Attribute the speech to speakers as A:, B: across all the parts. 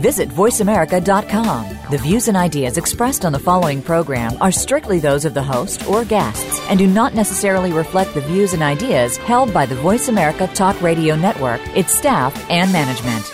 A: Visit VoiceAmerica.com. The views and ideas expressed on the following program are strictly those of the host or guests and do not necessarily reflect the views and ideas held by the Voice America Talk Radio Network, its staff, and management.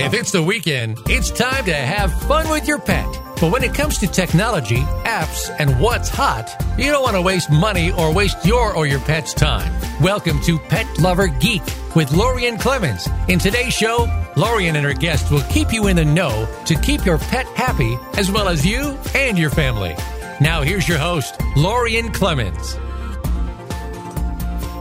B: If it's the weekend, it's time to have fun with your pet. But when it comes to technology, apps, and what's hot, you don't want to waste money or waste your or your pet's time. Welcome to Pet Lover Geek with Lorien Clemens. In today's show, Lorien and her guests will keep you in the know to keep your pet happy as well as you and your family. Now, here's your host, Lorien Clemens.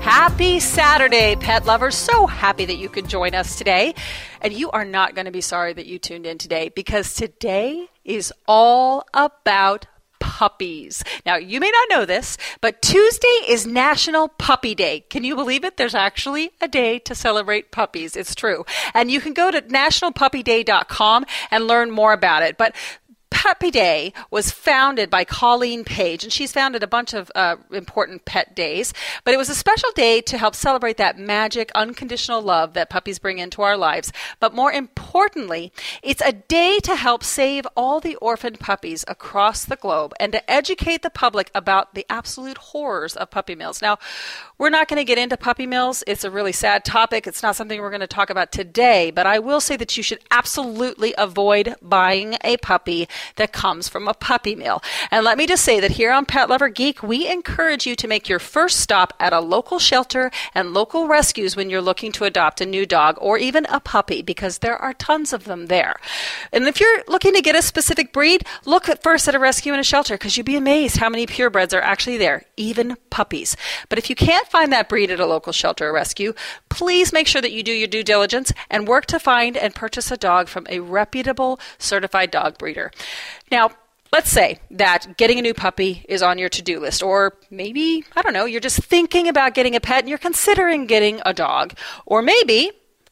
C: Happy Saturday, pet lovers. So happy that you could join us today. And you are not going to be sorry that you tuned in today because today is all about puppies. Now, you may not know this, but Tuesday is National Puppy Day. Can you believe it? There's actually a day to celebrate puppies. It's true. And you can go to nationalpuppyday.com and learn more about it. But Puppy Day was founded by Colleen Paige, and she's founded a bunch of uh, important pet days. But it was a special day to help celebrate that magic, unconditional love that puppies bring into our lives. But more importantly, it's a day to help save all the orphaned puppies across the globe and to educate the public about the absolute horrors of puppy mills. Now, we're not going to get into puppy mills. It's a really sad topic. It's not something we're going to talk about today, but I will say that you should absolutely avoid buying a puppy that comes from a puppy mill. And let me just say that here on Pet Lover Geek, we encourage you to make your first stop at a local shelter and local rescues when you're looking to adopt a new dog or even a puppy because there are tons of them there. And if you're looking to get a specific breed, look at first at a rescue and a shelter because you'd be amazed how many purebreds are actually there, even puppies. But if you can't find that breed at a local shelter or rescue, please make sure that you do your due diligence and work to find and purchase a dog from a reputable certified dog breeder. Now, let's say that getting a new puppy is on your to do list, or maybe, I don't know, you're just thinking about getting a pet and you're considering getting a dog. Or maybe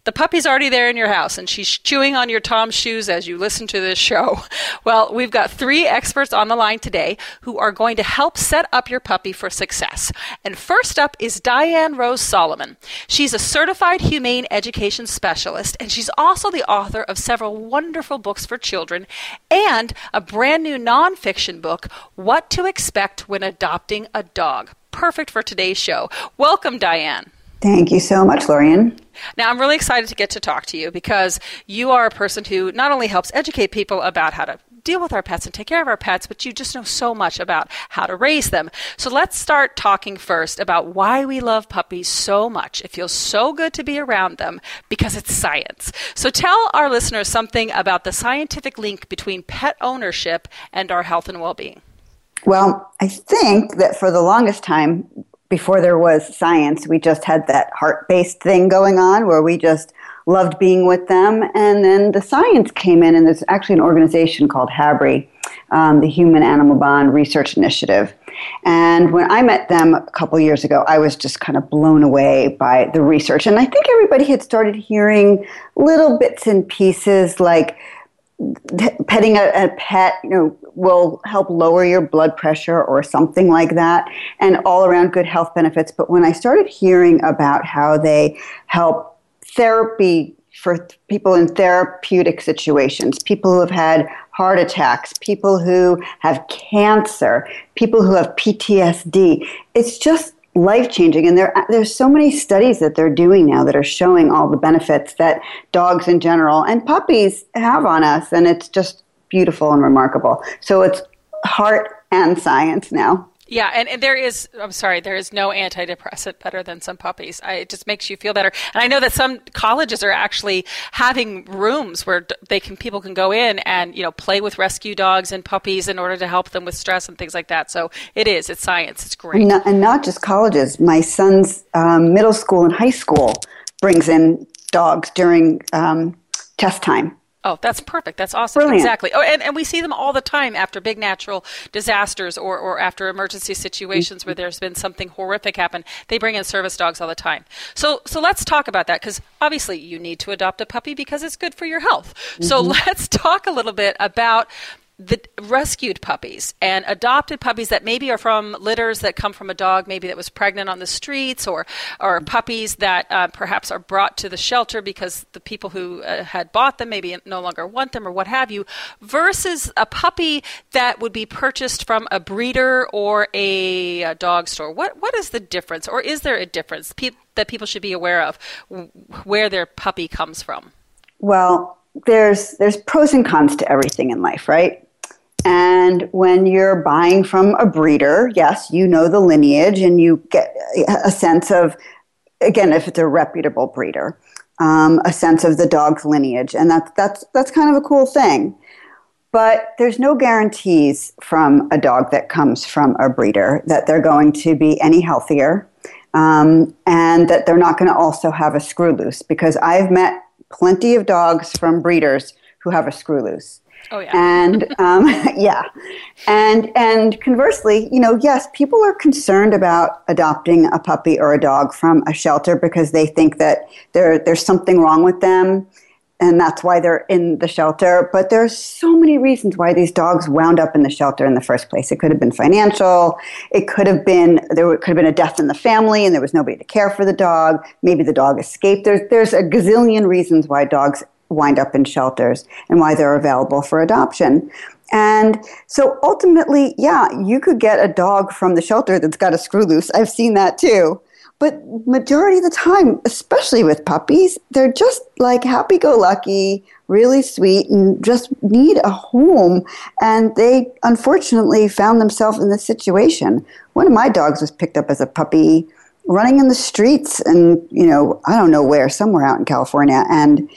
C: the puppy's already there in your house and she's chewing on your Tom's shoes as you listen to this show. Well, we've got three experts on the line today who are going to help set up your puppy for success. And first up is Diane Rose Solomon. She's a certified humane education specialist and she's also the author of several wonderful books for children and a brand new nonfiction book, What to Expect When Adopting a Dog. Perfect for today's show. Welcome, Diane.
D: Thank you so much, Lorien.
C: Now, I'm really excited to get to talk to you because you are a person who not only helps educate people about how to deal with our pets and take care of our pets, but you just know so much about how to raise them. So let's start talking first about why we love puppies so much. It feels so good to be around them because it's science. So tell our listeners something about the scientific link between pet ownership and our health and well being.
D: Well, I think that for the longest time, before there was science, we just had that heart based thing going on where we just loved being with them. And then the science came in, and there's actually an organization called HABRI, um, the Human Animal Bond Research Initiative. And when I met them a couple years ago, I was just kind of blown away by the research. And I think everybody had started hearing little bits and pieces like, petting a, a, pet, you know, will help lower your blood pressure or something like that, and all around good health benefits. But when I started hearing about how they help therapy for people in therapeutic situations, people who have had heart attacks, people who have cancer, people who have PTSD, it's just life changing. And there, there's so many studies that they're doing now that are showing all the benefits that dogs in general and puppies have on us. And it's just beautiful and remarkable. So it's heart and science now.
C: Yeah, and, and, there is, I'm sorry, there is no antidepressant better than some puppies. I, it just makes you feel better. And I know that some colleges are actually having rooms where they can, people can go in and, you know, play with rescue dogs and puppies in order to help them with stress and things like that. So it is, it's science, it's great.
D: And not, just colleges. My son's um, middle school and high school brings in dogs during um, test time
C: Oh, that's perfect. That's awesome.
D: Brilliant.
C: Exactly. Oh, and, and we see them all the time after big natural disasters or, or after emergency situations where there's been something horrific happen. They bring in service dogs all the time. So so let's talk about that because obviously you need to adopt a puppy because it's good for your health. So mm-hmm. let's talk a little bit about the rescued puppies and adopted puppies that maybe are from litters that come from a dog maybe that was pregnant on the streets or or puppies that uh, perhaps are brought to the shelter because the people who uh, had bought them maybe no longer want them or what have you versus a puppy that would be purchased from a breeder or a, a dog store what what is the difference or is there a difference pe- that people should be aware of w- where their puppy comes from
D: Well, there's there's pros and cons to everything in life, right? And when you're buying from a breeder, yes, you know the lineage and you get a sense of, again, if it's a reputable breeder, um, a sense of the dog's lineage, and that's that's that's kind of a cool thing. But there's no guarantees from a dog that comes from a breeder that they're going to be any healthier, um, and that they're not going to also have a screw loose. Because I've met plenty of dogs from breeders who have a screw loose.
C: Oh, yeah.
D: And um, yeah, and and conversely, you know, yes, people are concerned about adopting a puppy or a dog from a shelter because they think that there there's something wrong with them, and that's why they're in the shelter. But there's so many reasons why these dogs wound up in the shelter in the first place. It could have been financial. It could have been there could have been a death in the family, and there was nobody to care for the dog. Maybe the dog escaped. There's there's a gazillion reasons why dogs wind up in shelters and why they're available for adoption. And so ultimately, yeah, you could get a dog from the shelter that's got a screw loose. I've seen that too. But majority of the time, especially with puppies, they're just like happy go lucky, really sweet, and just need a home. And they unfortunately found themselves in this situation. One of my dogs was picked up as a puppy running in the streets and, you know, I don't know where, somewhere out in California. And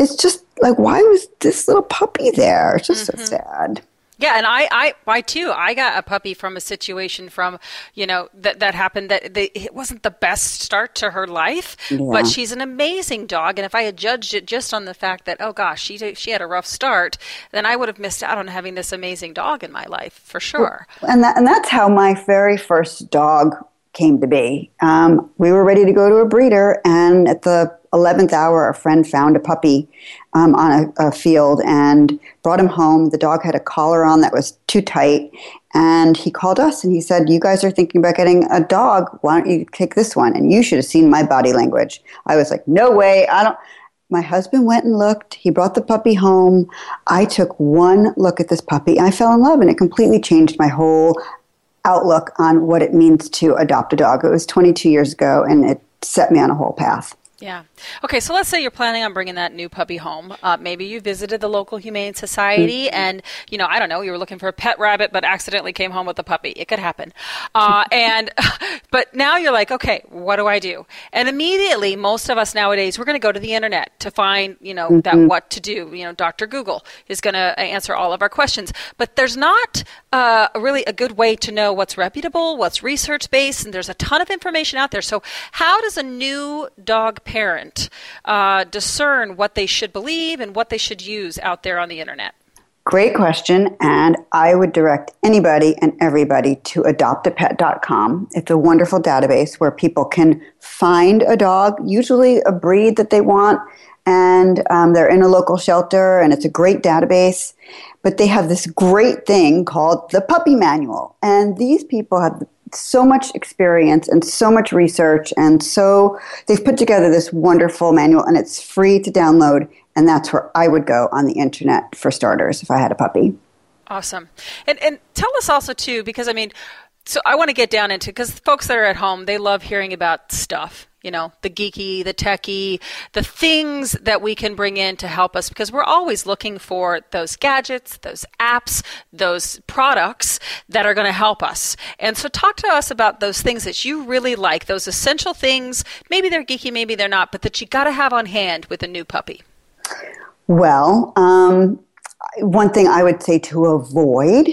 D: it's just like, why was this little puppy there? It's just so sad.
C: Yeah, and I, I, I too. I got a puppy from a situation from, you know, that that happened. That they, it wasn't the best start to her life, but she's an amazing dog. And if I had judged it just on the fact that, oh gosh, she she had a rough start, then I would have missed out on having this amazing dog in my life for sure.
D: And that, and that's how my very first dog came to be. Um, we were ready to go to a breeder, and at the 11th hour, a friend found a puppy um, on a, a field and brought him home. The dog had a collar on that was too tight. And he called us and he said, You guys are thinking about getting a dog. Why don't you take this one? And you should have seen my body language. I was like, No way. I don't. My husband went and looked. He brought the puppy home. I took one look at this puppy. I fell in love, and it completely changed my whole outlook on what it means to adopt a dog. It was 22 years ago, and it set me on a whole path.
C: Yeah. Okay, so let's say you're planning on bringing that new puppy home. Uh, maybe you visited the local humane society,
D: Mm-hmm.
C: and you know, I don't know, you were looking for a pet rabbit, but accidentally came home with a puppy. It could happen. Uh, and but now you're like, okay, what do I do? And immediately, most of us nowadays, we're going to go to the internet to find, you know,
D: Mm-hmm.
C: that what to do. You know, Dr. Google is going to answer all of our questions, but there's not uh, really a good way to know what's reputable, what's research based, and there's a ton of information out there. So, how does a new dog parent uh, discern what they should believe and what they should use out there on the internet?
D: Great question. And I would direct anybody and everybody to adoptapet.com. It's a wonderful database where people can find a dog, usually a breed that they want, and um, they're in a local shelter, and it's a great database. But they have this great thing called the Puppy Manual. And these people have so much experience and so much research, and so they've put together this wonderful manual, and it's free to download. And that's where I would go on the internet for starters if I had a puppy.
C: Awesome. And and tell us also too, because I mean, so I want to get down into because folks that are at home, they love hearing about stuff. You know, the geeky, the techie, the things that we can bring in to help us because we're always looking for those gadgets, those apps, those products that are going to help us. And so talk to us about those things that you really like, those essential things. Maybe they're geeky, maybe they're not, but that you got to have on hand with a new puppy.
D: Well, um, one thing I would say to avoid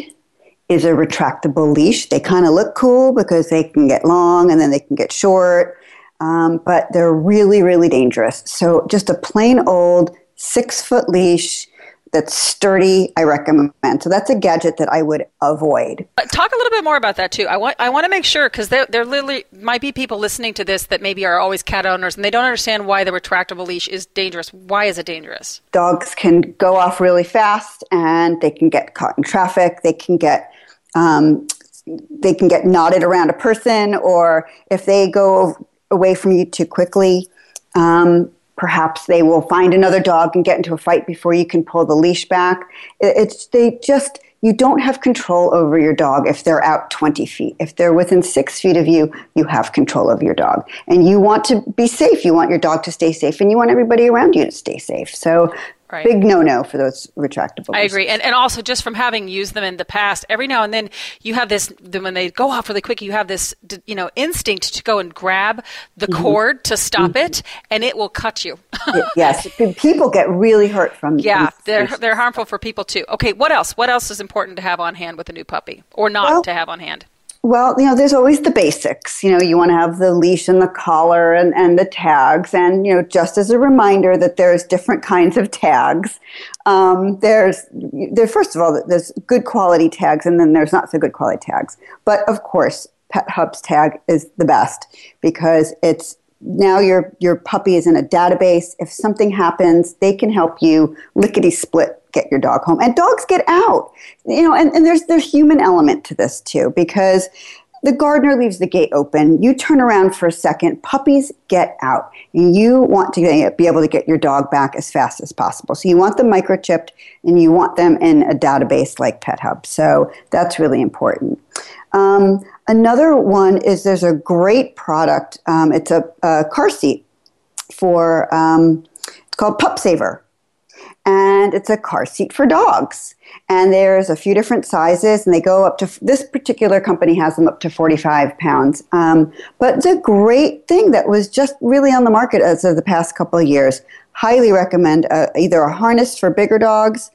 D: is a retractable leash. They kind of look cool because they can get long and then they can get short, um, but they're really, really dangerous. So just a plain old six foot leash that's sturdy, I recommend. So that's a gadget that I would avoid.
C: Talk a little bit more about that too. I want I want to make sure because there there literally might be people listening to this that maybe are always cat owners and they don't understand why the retractable leash is dangerous. Why is it dangerous?
D: Dogs can go off really fast and they can get caught in traffic. They can get um, they can get knotted around a person, or if they go away from you too quickly, um, perhaps they will find another dog and get into a fight before you can pull the leash back. It's they just you don't have control over your dog if they're out 20 feet. If they're within six feet of you, you have control of your dog. And you want to be safe. You want your dog to stay safe and you want everybody around you to stay safe. So Right. Big no no for those retractable.
C: I agree, and and also just from having used them in the past, every now and then you have this then when they go off really quick, you have this you know instinct to go and grab the mm-hmm. cord to stop mm-hmm. it, and it will cut you.
D: yes, people get really hurt from.
C: Yeah, they're they're harmful for people too. Okay, what else? What else is important to have on hand with a new puppy, or not well, to have on hand?
D: Well, you know, there's always the basics. You know, you want to have the leash and the collar and, and the tags. And, you know, just as a reminder that there's different kinds of tags. Um, there's, there, first of all, there's good quality tags and then there's not so good quality tags. But of course, PetHub's tag is the best because it's now your your puppy is in a database. If something happens, they can help you lickety split get your dog home. And dogs get out. You know, and, and there's there's human element to this too, because the gardener leaves the gate open. You turn around for a second, puppies get out. And you want to be able to get your dog back as fast as possible. So you want them microchipped and you want them in a database like PetHub. So that's really important. Um, another one is there's a great product. Um, it's a, a, car seat for, um, it's called PupSaver and it's a car seat for dogs. And there's a few different sizes, and they go up to this particular company has them up to 45 pounds. Um, but a great thing that was just really on the market as of the past couple of years. Highly recommend uh, either a harness for bigger dogs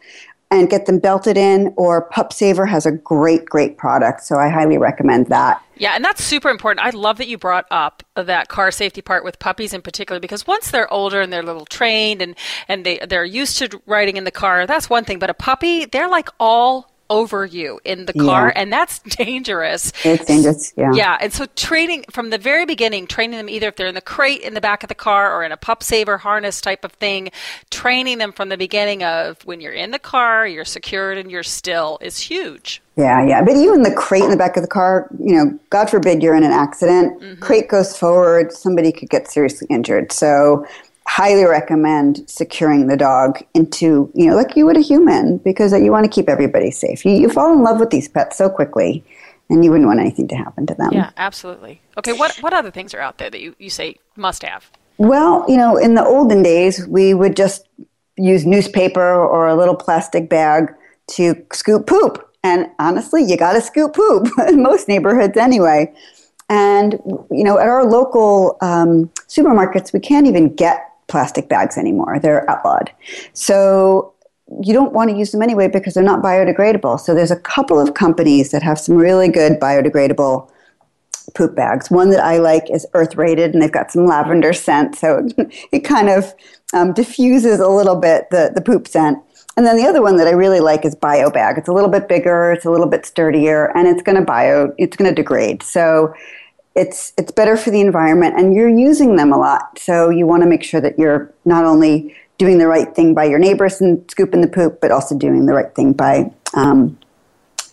D: and get them belted in, or PupSaver has a great, great product. So I highly recommend that.
C: Yeah, and that's super important. I love that you brought up that car safety part with puppies in particular because once they're older and they're a little trained and, and they, they're used to riding in the car, that's one thing. But a puppy, they're like all over you in the car, yeah. and that's dangerous.
D: It's dangerous, yeah.
C: Yeah, and so training from the very beginning, training them either if they're in the crate in the back of the car or in a pup saver harness type of thing, training them from the beginning of when you're in the car, you're secured and you're still is huge.
D: Yeah, yeah. But even the crate in the back of the car, you know, God forbid you're in an accident, mm-hmm. crate goes forward, somebody could get seriously injured. So highly recommend securing the dog into, you know, like you would a human because you want to keep everybody safe. You, you fall in love with these pets so quickly and you wouldn't want anything to happen to them.
C: Yeah, absolutely. Okay, what, what other things are out there that you, you say must have?
D: Well, you know, in the olden days, we would just use newspaper or a little plastic bag to scoop poop. And honestly, you got to scoop poop in most neighborhoods anyway. And, you know, at our local um, supermarkets, we can't even get plastic bags anymore. They're outlawed. So you don't want to use them anyway because they're not biodegradable. So there's a couple of companies that have some really good biodegradable poop bags. One that I like is earth rated and they've got some lavender scent. So it kind of um, diffuses a little bit the, the poop scent. And then the other one that I really like is BioBag. It's a little bit bigger, it's a little bit sturdier, and it's going to bio, it's going to degrade. So it's it's better for the environment and you're using them a lot. So you want to make sure that you're not only doing the right thing by your neighbors and scooping the poop but also doing the right thing by um,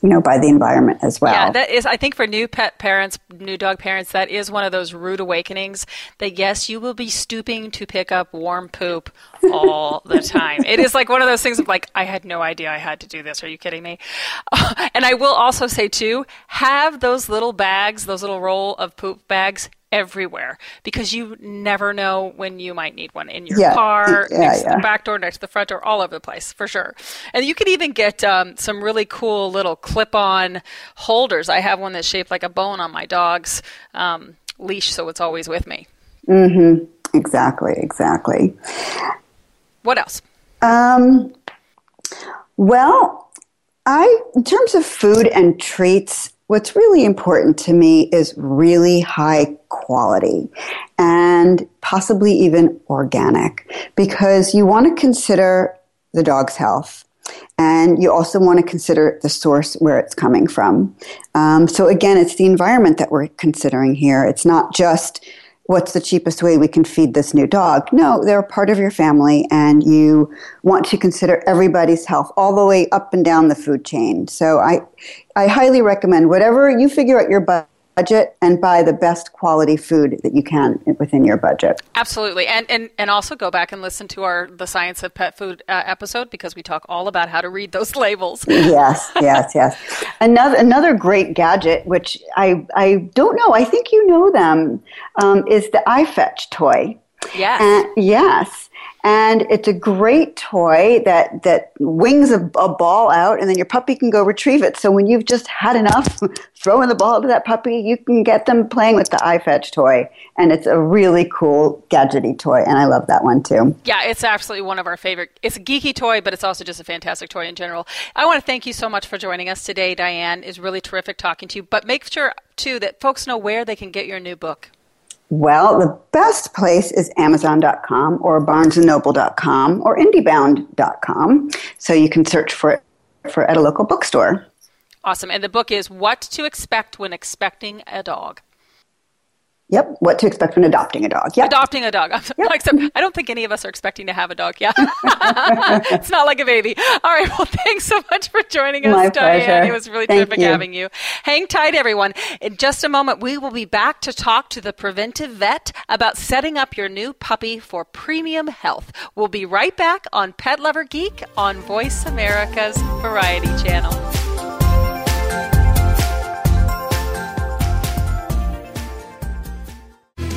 D: you know, by the environment as well.
C: Yeah, that is, I think for new pet parents, new dog parents, that is one of those rude awakenings that yes, you will be stooping to pick up warm poop all the time. it is like one of those things of like, I had no idea I had to do this. Are you kidding me? and I will also say too, have those little bags, those little roll of poop bags everywhere because you never know when you might need one in your yeah. car, yeah, next yeah. to the back door, next to the front door, all over the place for sure. And you can even get um, some really cool little clip-on holders. I have one that's shaped like a bone on my dog's um, leash, so it's always with me.
D: Mm-hmm. Exactly. Exactly.
C: What else?
D: Um, well, I in terms of food and treats what's really important to me is really high quality and possibly even organic because you want to consider the dog's health. And you also want to consider the source where it's coming from. Um, so, again, it's the environment that we're considering here. It's not just what's the cheapest way we can feed this new dog. No, they're a part of your family, and you want to consider everybody's health all the way up and down the food chain. So, I, I highly recommend whatever you figure out your budget and buy the best quality food that you can within your budget.
C: Absolutely, and and and also go back and listen to our the science of pet food uh, episode because we talk all about how to read those labels.
D: yes, yes, yes. Another another great gadget, which I I don't know, I think you know them, um, is the iFetch toy.
C: Yes.
D: And, yes and it's a great toy that that wings a, a, ball out and then your puppy can go retrieve it. So when you've just had enough throwing the ball to that puppy you can get them playing with the ifetch toy. And it's a really cool gadgety toy and i love that one too.
C: Yeah it's absolutely one of our favorite it's a geeky toy but it's also just a fantastic toy in general. I want to thank you so much for joining us today diane. Is really terrific talking to you. But make sure too that folks know where they can get your new book
D: well, the best place is Amazon.com or BarnesandNoble.com or IndieBound.com. So you can search for it for at a local bookstore.
C: Awesome. And the book is What to Expect When Expecting a Dog.
D: Yep, what to expect when adopting a dog. Yep.
C: Adopting a dog. Yep. Except I don't think any of us are expecting to have a dog. Yeah, it's not like a baby. All right. Well, thanks so much for joining us,
D: My
C: Diane.
D: Pleasure.
C: It was really
D: Thank
C: terrific
D: you.
C: having you. Hang tight, everyone. In just a moment, we will be back to talk to the preventive vet about setting up your new puppy for premium health. We'll be right back on Pet Lover Geek on Voice America's Variety Channel.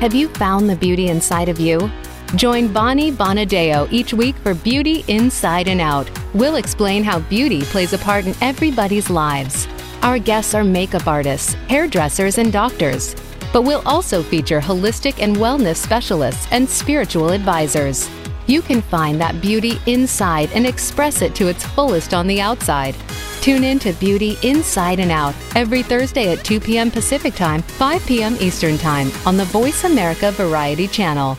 E: Have you found the beauty inside of you? Join Bonnie Bonadeo each week for Beauty Inside and Out. We'll explain how beauty plays a part in everybody's lives. Our guests are makeup artists, hairdressers, and doctors. But we'll also feature holistic and wellness specialists and spiritual advisors. You can find that beauty inside and express it to its fullest on the outside. Tune in to Beauty Inside and Out every Thursday at 2 p.m. Pacific Time, 5 p.m. Eastern Time on the Voice America Variety Channel.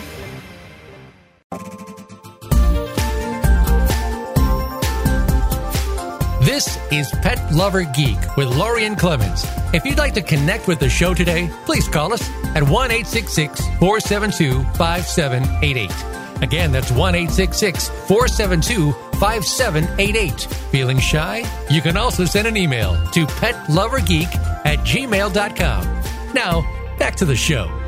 B: This is Pet Lover Geek with Lorien Clemens. If you'd like to connect with the show today, please call us at 1 472 5788. Again, that's 1 472 5788. Feeling shy? You can also send an email to petlovergeek at gmail.com. Now, back to the show.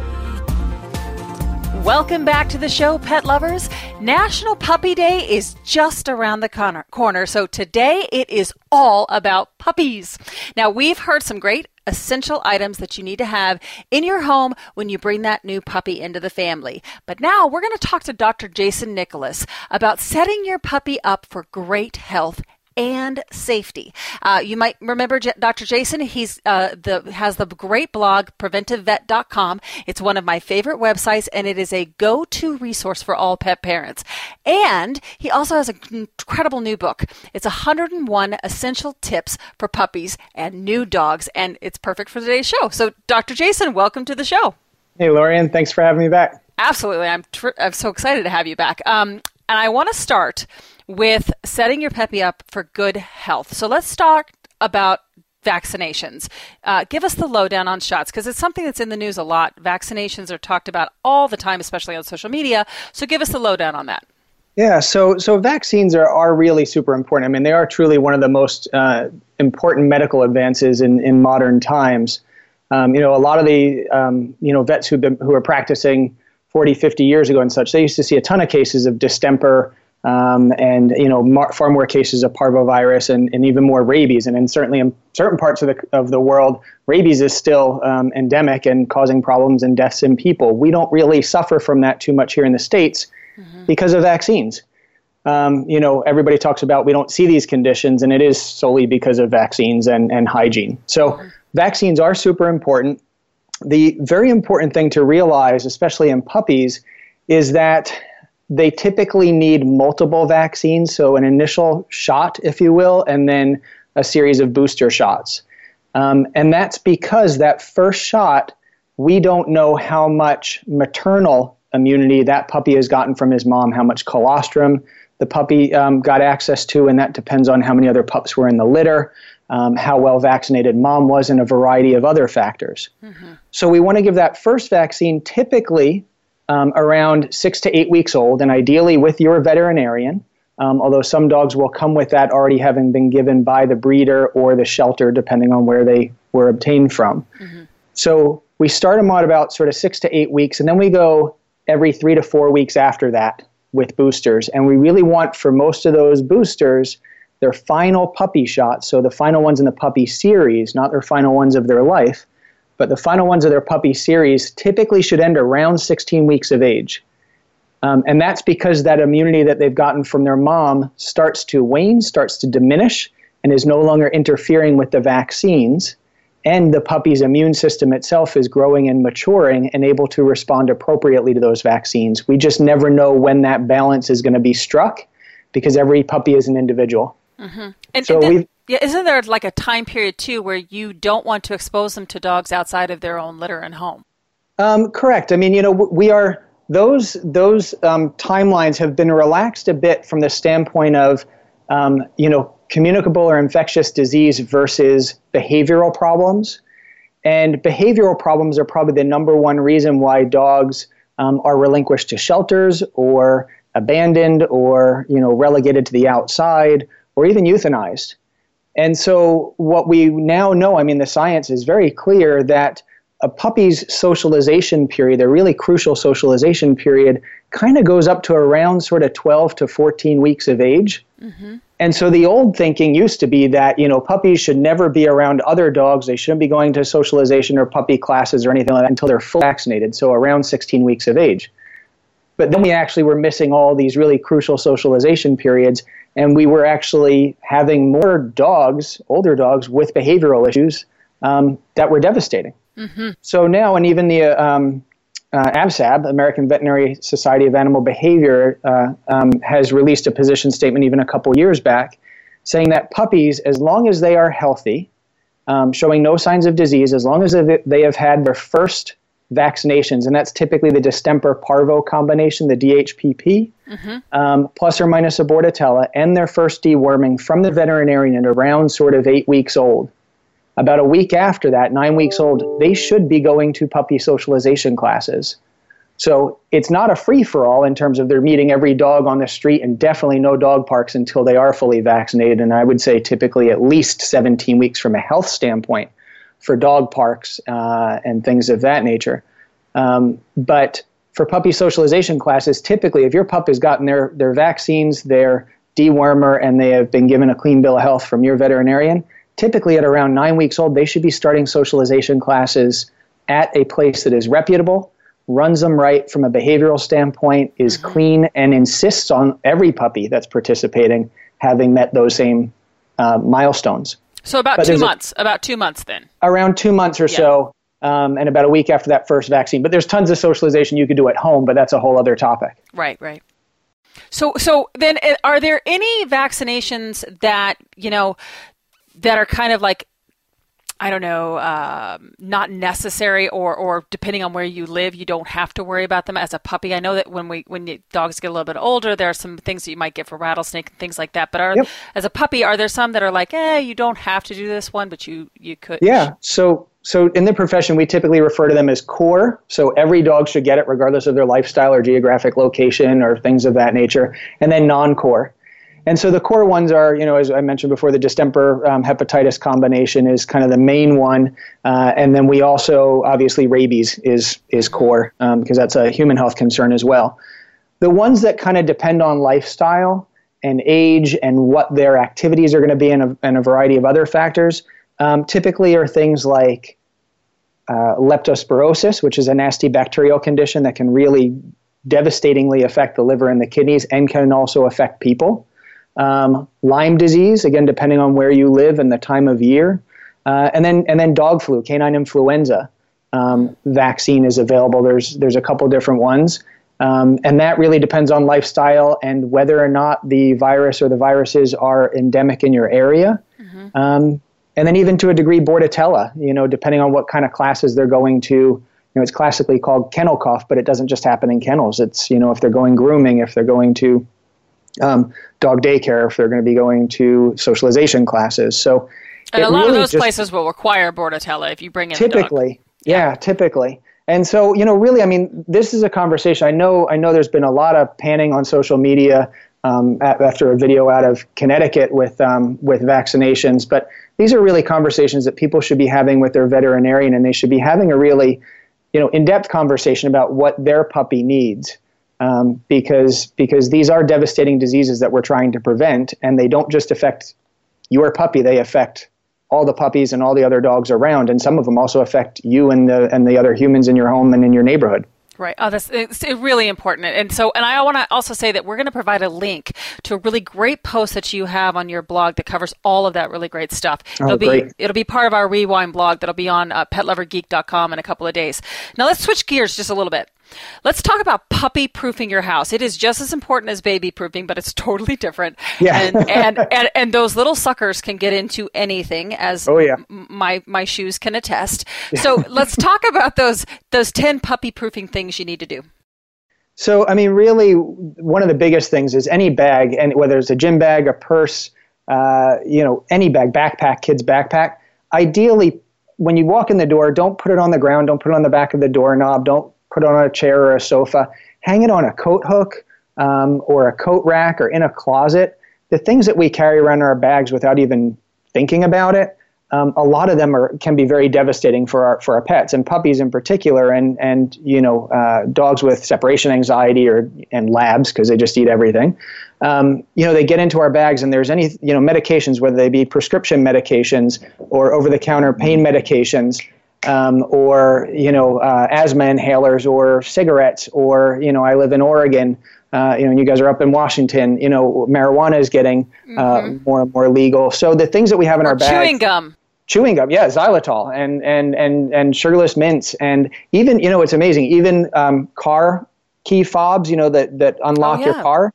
C: Welcome back to the show, pet lovers. National Puppy Day is just around the corner, so today it is all about puppies. Now, we've heard some great essential items that you need to have in your home when you bring that new puppy into the family. But now we're going to talk to Dr. Jason Nicholas about setting your puppy up for great health and safety. Uh, you might remember J- Dr. Jason. He's uh, the has the great blog preventivevet.com. It's one of my favorite websites, and it is a go-to resource for all pet parents. And he also has an incredible new book. It's 101 essential tips for puppies and new dogs, and it's perfect for today's show. So, Dr. Jason, welcome to the show.
F: Hey, Lorien, thanks for having me back.
C: Absolutely, I'm tr- I'm so excited to have you back. Um, and I want to start with setting your puppy up for good health. So let's talk about vaccinations. Uh, give us the lowdown on shots because it's something that's in the news a lot. Vaccinations are talked about all the time, especially on social media. So give us the lowdown on that.
F: Yeah, so so vaccines are, are really super important. I mean, they are truly one of the most uh, important medical advances in, in modern times. Um, you know, a lot of the um, you know vets been who are practicing 40, 50 years ago and such, they used to see a ton of cases of distemper um, and you know mar- far more cases of parvovirus and, and even more rabies. And, and certainly in certain parts of the of the world, rabies is still um, endemic and causing problems and deaths in people. We don't really suffer from that too much here in the states mm-hmm. because of vaccines. Um, you know, everybody talks about we don't see these conditions, and it is solely because of vaccines and, and hygiene. So, mm-hmm. vaccines are super important. The very important thing to realize, especially in puppies, is that they typically need multiple vaccines. So, an initial shot, if you will, and then a series of booster shots. Um, and that's because that first shot, we don't know how much maternal immunity that puppy has gotten from his mom, how much colostrum the puppy um, got access to, and that depends on how many other pups were in the litter, um, how well vaccinated mom was, and a variety of other factors. Mm-hmm. So we want to give that first vaccine typically um, around six to eight weeks old, and ideally with your veterinarian. Um, although some dogs will come with that already having been given by the breeder or the shelter, depending on where they were obtained from. Mm-hmm. So we start them at about sort of six to eight weeks, and then we go every three to four weeks after that with boosters. And we really want for most of those boosters their final puppy shots, so the final ones in the puppy series, not their final ones of their life, but the final ones of their puppy series typically should end around 16 weeks of age. Um, and that's because that immunity that they've gotten from their mom starts to wane, starts to diminish, and is no longer interfering with the vaccines and the puppy's immune system itself is growing and maturing and able to respond appropriately to those vaccines. We just never know when that balance is going to be struck because every puppy is an individual.
C: Mm-hmm. And, so and then, yeah, isn't there like a time period too where you don't want to expose them to dogs outside of their own litter and home?
F: Um, correct. I mean, you know, we are those those um, timelines have been relaxed a bit from the standpoint of, um, you know, communicable or infectious disease versus behavioral problems. And behavioral problems are probably the number one reason why dogs um, are relinquished to shelters or abandoned or you know relegated to the outside or even euthanized. And so what we now know, I mean the science is very clear that a puppy's socialization period, a really crucial socialization period, kind of goes up to around sort of 12 to 14 weeks of age. Mm-hmm. And so the old thinking used to be that, you know, puppies should never be around other dogs. They shouldn't be going to socialization or puppy classes or anything like that until they're fully vaccinated, so around 16 weeks of age. But then we actually were missing all these really crucial socialization periods, and we were actually having more dogs, older dogs, with behavioral issues um, that were devastating. Mm-hmm. So now, and even the um, uh, AVSAB, American Veterinary Society of Animal Behavior, uh, um, has released a position statement even a couple years back saying that puppies, as long as they are healthy, um, showing no signs of disease, as long as they have had their first vaccinations, and that's typically the distemper parvo combination, the DHPP, mm-hmm. um, plus or minus a bordetella, and their first deworming from the veterinarian at around sort of eight weeks old about a week after that, nine weeks old, they should be going to puppy socialization classes. So it's not a free for all in terms of they're meeting every dog on the street and definitely no dog parks until they are fully vaccinated. And I would say typically at least 17 weeks from a health standpoint for dog parks uh, and things of that nature. Um, but for puppy socialization classes, typically if your pup has gotten their, their vaccines, their dewormer, and they have been given a clean bill of health from your veterinarian, typically at around nine weeks old, they should be starting socialization classes at a place that is reputable, runs them right from a behavioral standpoint, is mm-hmm. clean, and insists on every puppy that's participating having met those same uh, milestones.
C: So about but two months. A, about two months then.
F: Around two months or yeah. so. Um, and about a week after that first vaccine. But there's tons of socialization you could do at home, but that's a whole other topic.
C: Right, right. So, so then, uh, are there any vaccinations that you know that are kind of like I don't know, uh, not necessary, or or depending on where you live, you don't have to worry about them as a puppy. I know that when we when dogs get a little bit older, there are some things that you might get for rattlesnake and things like that. But are, yep. as a puppy, are there some that are like, eh, you don't have to do this one, but you you could?
F: Yeah. So so in the profession, we typically refer to them as core. So every dog should get it, regardless of their lifestyle or geographic location or things of that nature. And then non-core. And so the core ones are, you know, as I mentioned before, the distemper um, hepatitis combination is kind of the main one, uh, and then we also obviously rabies is is core because um, that's a human health concern as well. The ones that kind of depend on lifestyle and age and what their activities are going to be, and a, and a variety of other factors, um, typically are things like uh, leptospirosis, which is a nasty bacterial condition that can really devastatingly affect the liver and the kidneys, and can also affect people um, Lyme disease, again, depending on where you live and the time of year, uh, and then and then dog flu, canine influenza um, vaccine is available. There's there's a couple different ones, um, and that really depends on lifestyle and whether or not the virus or the viruses are endemic in your area. Mm-hmm. Um, and then even to a degree, Bordetella, you know, depending on what kind of classes they're going to. You know, it's classically called kennel cough, but it doesn't just happen in kennels. It's you know if they're going grooming, if they're going to um, dog daycare if they're going to be going to socialization classes. So,
C: and a lot really of those just, places will require Bordetella if you bring in
F: typically, yeah, yeah, typically. And so, you know, really, I mean, this is a conversation. I know, I know, there's been a lot of panning on social media um, after a video out of Connecticut with um, with vaccinations, but these are really conversations that people should be having with their veterinarian, and they should be having a really, you know, in-depth conversation about what their puppy needs um, because because these are devastating diseases that we're trying to prevent, and they don't just affect your puppy; they affect all the puppies and all the other dogs around, and some of them also affect you and the and the other humans in your home and in your neighborhood.
C: Right. Oh, that's it's really important. And so, and I want to also say that we're going to provide a link to a really great post that you have on your blog that covers all of that really great stuff.
F: Oh,
C: it'll
F: be great.
C: it'll be part of our rewind blog that'll be on uh, petlovergeek.com in a couple of days. Now let's switch gears just a little bit. Let's talk about puppy proofing your house. It is just as important as baby proofing, but it's totally different.
F: Yeah.
C: And, and, and, and, those little suckers can get into anything, as
F: oh, yeah.
C: my, my shoes can attest. So let's talk about those, those 10 puppy proofing things you need to do.
F: So, I mean, really, one of the biggest things is any bag, and whether it's a gym bag, a purse, uh, you know, any bag, backpack, kid's backpack, ideally, when you walk in the door, don't put it on the ground, don't put it on the back of the doorknob, don't put on a chair or a sofa, hang it on a coat hook um, or a coat rack or in a closet. The things that we carry around in our bags without even thinking about it, um, a lot of them are can be very devastating for our for our pets and puppies in particular, and and you know uh, dogs with separation anxiety or and labs because they just eat everything. Um, you know they get into our bags and there's any you know medications whether they be prescription medications or over the counter pain medications um, or you know uh, asthma inhalers or cigarettes or you know I live in Oregon uh, you know and you guys are up in Washington you know marijuana is getting uh, mm-hmm. more and more legal so the things that we have in
C: or
F: our bag
C: chewing gum
F: chewing gum yeah xylitol and and and and sugarless mints and even you know it's amazing even um, car key fobs you know that that unlock
C: oh,
F: yeah. your car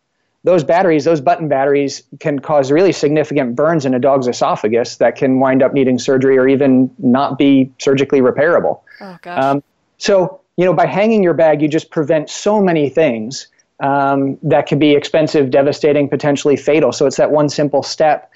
F: those batteries, those button batteries, can cause really significant burns in a dog's esophagus that can wind up needing surgery or even not be surgically repairable.
C: Oh, gosh. Um,
F: so, you know, by hanging your bag, you just prevent so many things um, that could be expensive, devastating, potentially fatal. So it's that one simple step.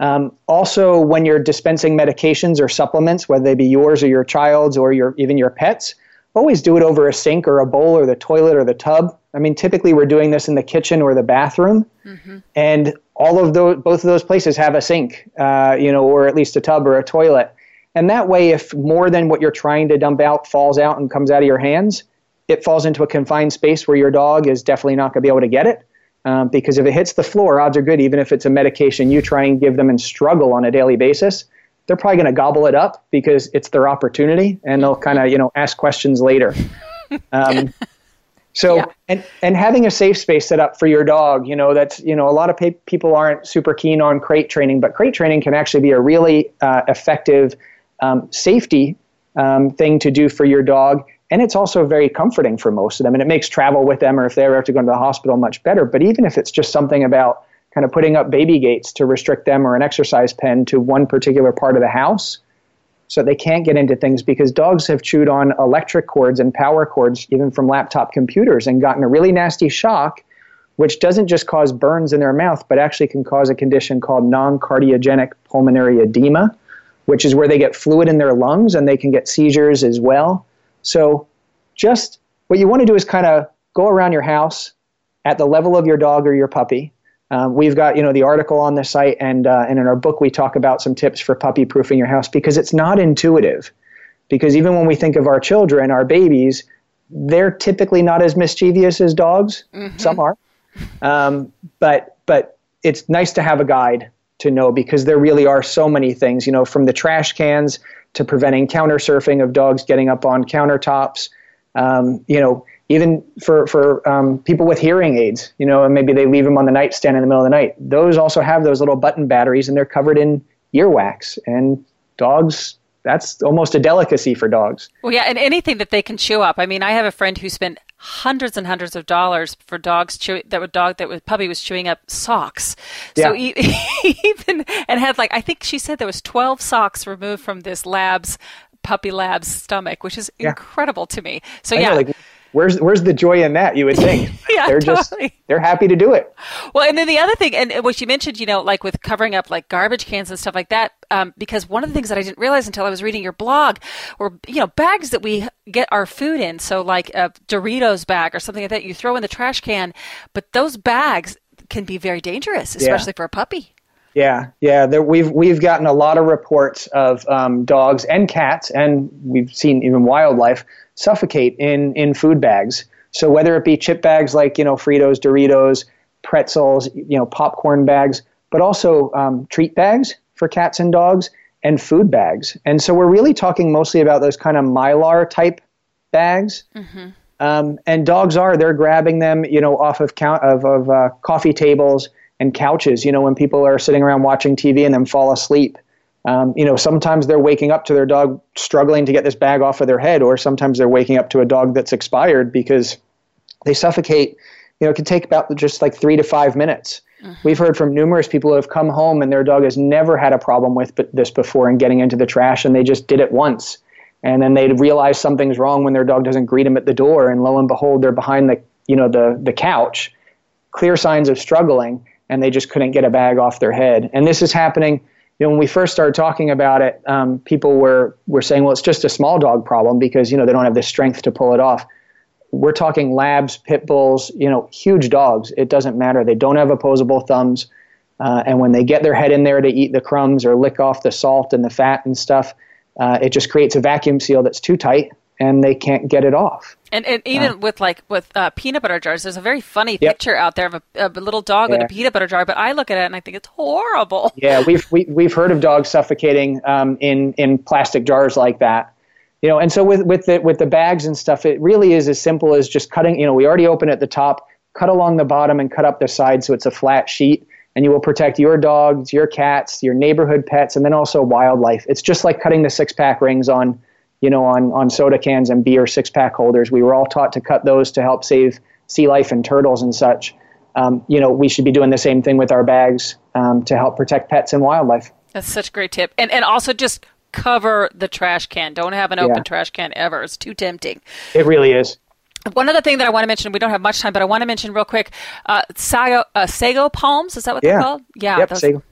F: Um, also, when you're dispensing medications or supplements, whether they be yours or your child's or your even your pets, always do it over a sink or a bowl or the toilet or the tub. I mean, typically we're doing this in the kitchen or the bathroom, mm-hmm. and all of those, both of those places have a sink, uh, you know, or at least a tub or a toilet. And that way, if more than what you're trying to dump out falls out and comes out of your hands, it falls into a confined space where your dog is definitely not going to be able to get it. Um, because if it hits the floor, odds are good, even if it's a medication you try and give them and struggle on a daily basis, they're probably going to gobble it up because it's their opportunity and they'll kind of, you know, ask questions later. Um, so, yeah. and, and having a safe space set up for your dog, you know, that's, you know, a lot of pe- people aren't super keen on crate training, but crate training can actually be a really uh, effective um, safety um, thing to do for your dog. And it's also very comforting for most of them. And it makes travel with them or if they ever have to go to the hospital much better. But even if it's just something about kind of putting up baby gates to restrict them or an exercise pen to one particular part of the house, so they can't get into things because dogs have chewed on electric cords and power cords, even from laptop computers, and gotten a really nasty shock, which doesn't just cause burns in their mouth, but actually can cause a condition called non cardiogenic pulmonary edema, which is where they get fluid in their lungs and they can get seizures as well. So, just what you want to do is kind of go around your house at the level of your dog or your puppy um, we've got you know the article on the site, and uh, and in our book we talk about some tips for puppy proofing your house because it's not intuitive. Because even when we think of our children, our babies, they're typically not as mischievous as dogs. Mm-hmm. Some are, um, but but it's nice to have a guide to know because there really are so many things. You know, from the trash cans to preventing counter surfing of dogs getting up on countertops. Um, you know, even for for um, people with hearing aids, you know, and maybe they leave them on the nightstand in the middle of the night. Those also have those little button batteries, and they're covered in earwax. And dogs, that's almost a delicacy for dogs.
C: Well, yeah, and anything that they can chew up. I mean, I have a friend who spent hundreds and hundreds of dollars for dogs chewing that would dog that was puppy was chewing up socks. So yeah. even and had like I think she said there was twelve socks removed from this lab's puppy lab's stomach, which is yeah. incredible to me. So I yeah. Know, like,
F: where's where's the joy in that? You would think
C: yeah,
F: they're
C: totally.
F: just they're happy to do it.
C: Well, and then the other thing, and what you mentioned, you know, like with covering up like garbage cans and stuff like that, um, because one of the things that I didn't realize until I was reading your blog were you know bags that we get our food in. So like a Doritos bag or something like that, you throw in the trash can, but those bags can be very dangerous, especially yeah. for a puppy.
F: Yeah, yeah. There, we've we've gotten a lot of reports of um, dogs and cats, and we've seen even wildlife suffocate in in food bags. So whether it be chip bags like you know Fritos, Doritos, pretzels, you know popcorn bags, but also um, treat bags for cats and dogs and food bags. And so we're really talking mostly about those kind of mylar type bags. Mm-hmm. Um, and dogs are they're grabbing them you know off of count of, of uh, coffee tables and couches. You know when people are sitting around watching TV and then fall asleep. Um, you know, sometimes they're waking up to their dog struggling to get this bag off of their head, or sometimes they're waking up to a dog that's expired because they suffocate. You know, it can take about just like three to five minutes. Mm-hmm. We've heard from numerous people who have come home and their dog has never had a problem with this before and getting into the trash, and they just did it once. And then they realize something's wrong when their dog doesn't greet them at the door, and lo and behold, they're behind the you know the the couch, clear signs of struggling, and they just couldn't get a bag off their head. And this is happening you know, when we first started talking about it, um, people were were saying, well, it's just a small dog problem because you know they don't have the strength to pull it off. We're talking labs, pit bulls, you know, huge dogs. It doesn't matter. They don't have opposable thumbs, uh, and when they get their head in there to eat the crumbs or lick off the salt and the fat and stuff, uh, it just creates a vacuum seal that's too tight, and they can't get it off.
C: And, and even uh, with like with uh, peanut butter jars, there's a very funny yep. picture out there of a, a little dog yeah. with a peanut butter jar. But I look at it and I think it's horrible.
F: Yeah, we've we, have we have heard of dogs suffocating um, in in plastic jars like that. You know, and so with with the with the bags and stuff, it really is as simple as just cutting. You know, we already open at the top, cut along the bottom, and cut up the side so it's a flat sheet. And you will protect your dogs, your cats, your neighborhood pets, and then also wildlife. It's just like cutting the six pack rings on you know, on, on soda cans and beer six pack holders. We were all taught to cut those to help save sea life and turtles and such. Um, you know, we should be doing the same thing with our bags um, to help protect pets and wildlife.
C: That's such a great tip. And, and also just cover the trash can. Don't have an open yeah. trash can ever. It's too tempting.
F: It really is.
C: One other thing that I want to mention, we don't have much time, but I want to mention real quick, uh, sago, uh, sago palms. Is that what
F: yeah.
C: they're called?
F: Yeah. Yep, those... sago.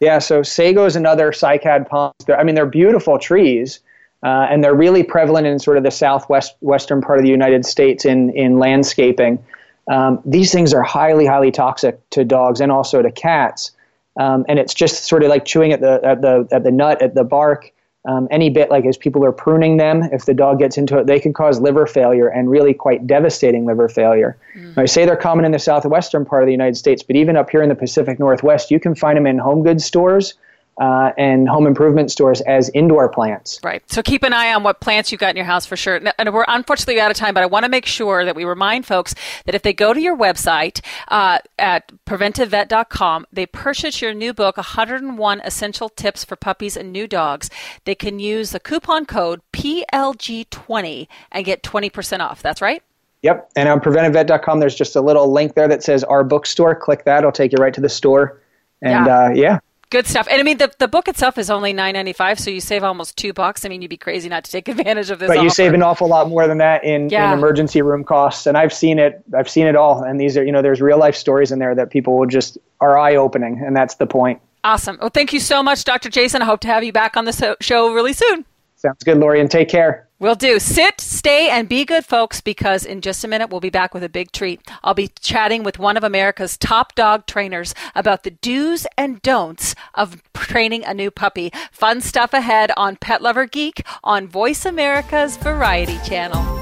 F: Yeah, so sago is another cycad palms. They're, I mean, they're beautiful trees. Uh, and they're really prevalent in sort of the southwest western part of the United States in in landscaping. Um, these things are highly highly toxic to dogs and also to cats. Um, and it's just sort of like chewing at the at the at the nut at the bark. Um, any bit like as people are pruning them, if the dog gets into it, they can cause liver failure and really quite devastating liver failure. Mm. I say they're common in the southwestern part of the United States, but even up here in the Pacific Northwest, you can find them in home goods stores uh, and home improvement stores as indoor plants.
C: Right. So keep an eye on what plants you've got in your house for sure. And we're unfortunately out of time, but I want to make sure that we remind folks that if they go to your website uh, at preventivevet.com, they purchase your new book, 101 Essential Tips for Puppies and New Dogs. They can use the coupon code PLG20 and get 20% off. That's right?
F: Yep. And on preventivevet.com, there's just a little link there that says our bookstore. Click that. It'll take you right to the store. And yeah, uh, yeah
C: Good stuff. And I mean, the, the book itself is only nine ninety five, so you save almost two bucks. I mean, you'd be crazy not to take advantage of this.
F: But
C: offer.
F: you save an awful lot more than that in,
C: Yeah.
F: in emergency room costs. And I've seen it. I've seen it all. And these are, you know, there's real life stories in there that people will just are eye opening, and that's the point.
C: Awesome. Well, thank you so much, Dr. Jason. I hope to have you back on the show really soon.
F: Sounds good, Lori, and take care.
C: Will do. Sit, stay, and be good, folks, because in just a minute we'll be back with a big treat. I'll be chatting with one of America's top dog trainers about the do's and don'ts of training a new puppy. Fun stuff ahead on Pet Lover Geek on Voice America's Variety Channel.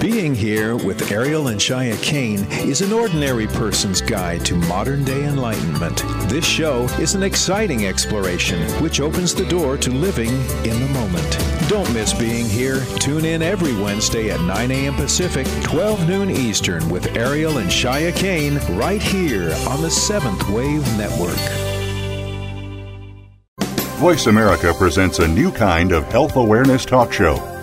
G: Being here with Ariel and Shya Kane is an ordinary person's guide to modern day enlightenment. This show is an exciting exploration which opens the door to living in the moment. Don't miss being here. Tune in every Wednesday at 9 a.m. Pacific, 12 noon Eastern with Ariel and Shya Kane right here on the Seventh Wave Network.
H: Voice America presents a new kind of health awareness talk show,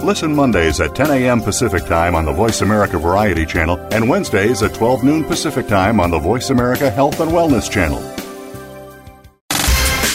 H: Listen Mondays at 10 a.m. Pacific Time on the Voice America Variety Channel and Wednesdays at 12 noon Pacific Time on the Voice America Health and Wellness Channel.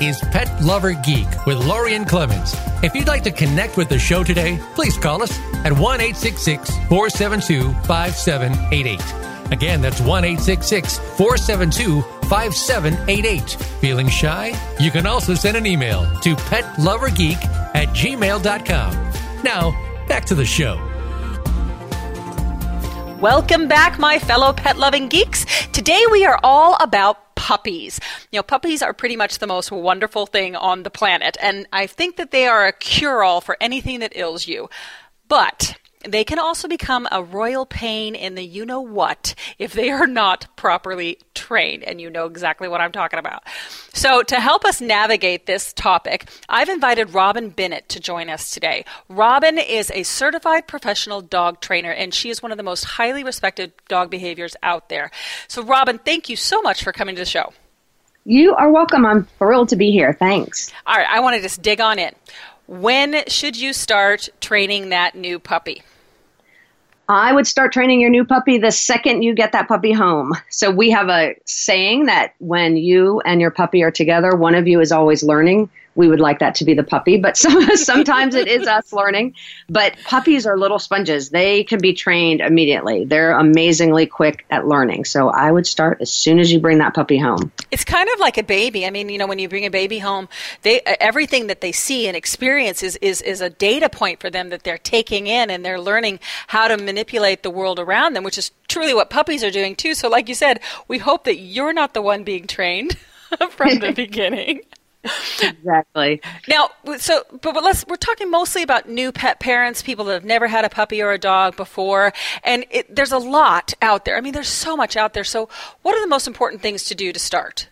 B: Is Pet Lover Geek with Lorien Clemens. If you'd like to connect with the show today, please call us at 1 472 5788. Again, that's 1 472 5788. Feeling shy? You can also send an email to petlovergeek at gmail.com. Now, back to the show.
C: Welcome back, my fellow pet loving geeks. Today we are all about puppies. You know, puppies are pretty much the most wonderful thing on the planet, and I think that they are a cure all for anything that ails you. But they can also become a royal pain in the you know what if they are not properly trained. And you know exactly what I'm talking about. So, to help us navigate this topic, I've invited Robin Bennett to join us today. Robin is a certified professional dog trainer, and she is one of the most highly respected dog behaviors out there. So, Robin, thank you so much for coming to the show.
I: You are welcome. I'm thrilled to be here. Thanks.
C: All right, I want to just dig on in. When should you start training that new puppy?
I: I would start training your new puppy the second you get that puppy home. So we have a saying that when you and your puppy are together, one of you is always learning. We would like that to be the puppy, but some, sometimes it is us learning. But puppies are little sponges. They can be trained immediately. They're amazingly quick at learning. So I would start as soon as you bring that puppy home.
C: It's kind of like a baby. I mean, you know, when you bring a baby home, they everything that they see and experience is, is, is a data point for them that they're taking in and they're learning how to manipulate the world around them, which is truly what puppies are doing too. So like you said, we hope that you're not the one being trained from the beginning.
I: Exactly.
C: Now, so but, but let's we're talking mostly about new pet parents, people that have never had a puppy or a dog before, and it, there's a lot out there. I mean, there's so much out there. So, what are the most important things to do to start?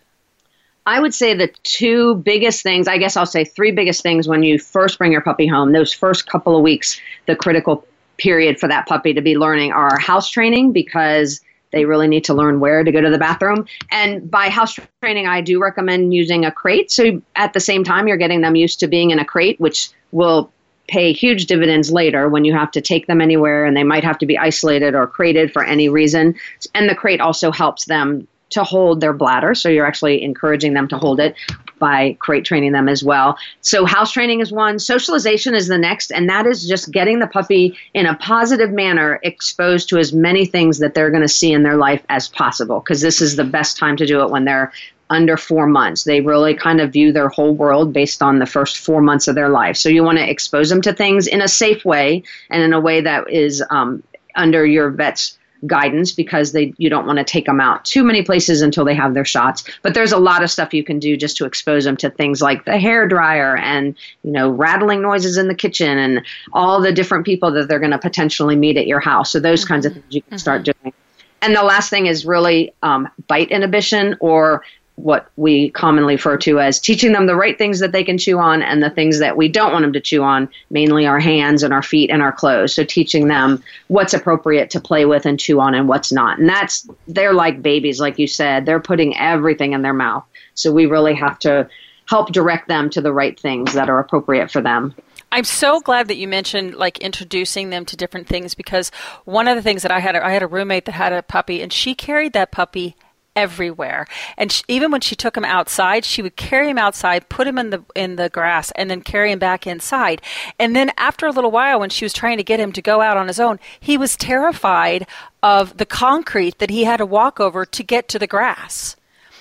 I: I would say the two biggest things, I guess I'll say three biggest things when you first bring your puppy home, those first couple of weeks, the critical period for that puppy to be learning are house training because they really need to learn where to go to the bathroom. And by house training, I do recommend using a crate. So at the same time, you're getting them used to being in a crate, which will pay huge dividends later when you have to take them anywhere and they might have to be isolated or crated for any reason. And the crate also helps them to hold their bladder. So you're actually encouraging them to hold it. By crate training them as well. So house training is one, socialization is the next, and that is just getting the puppy in a positive manner exposed to as many things that they're going to see in their life as possible because this is the best time to do it when they're under four months. They really kind of view their whole world based on the first four months of their life. So you want to expose them to things in a safe way and in a way that is um, under your vet's guidance because they you don't want to take them out too many places until they have their shots but there's a lot of stuff you can do just to expose them to things like the hair dryer and you know rattling noises in the kitchen and all the different people that they're going to potentially meet at your house so those mm-hmm. kinds of things you can mm-hmm. start doing and the last thing is really um, bite inhibition or what we commonly refer to as teaching them the right things that they can chew on and the things that we don't want them to chew on, mainly our hands and our feet and our clothes. So teaching them what's appropriate to play with and chew on and what's not. And that's, they're like babies, like you said, they're putting everything in their mouth. So we really have to help direct them to the right things that are appropriate for them.
C: I'm so glad that you mentioned like introducing them to different things because one of the things that I had I had a roommate that had a puppy and she carried that puppy everywhere. And she, even when she took him outside, she would carry him outside, put him in the in the grass, and then carry him back inside. And then after a little while, when she was trying to get him to go out on his own, he was terrified of the concrete that he had to walk over to get to the grass.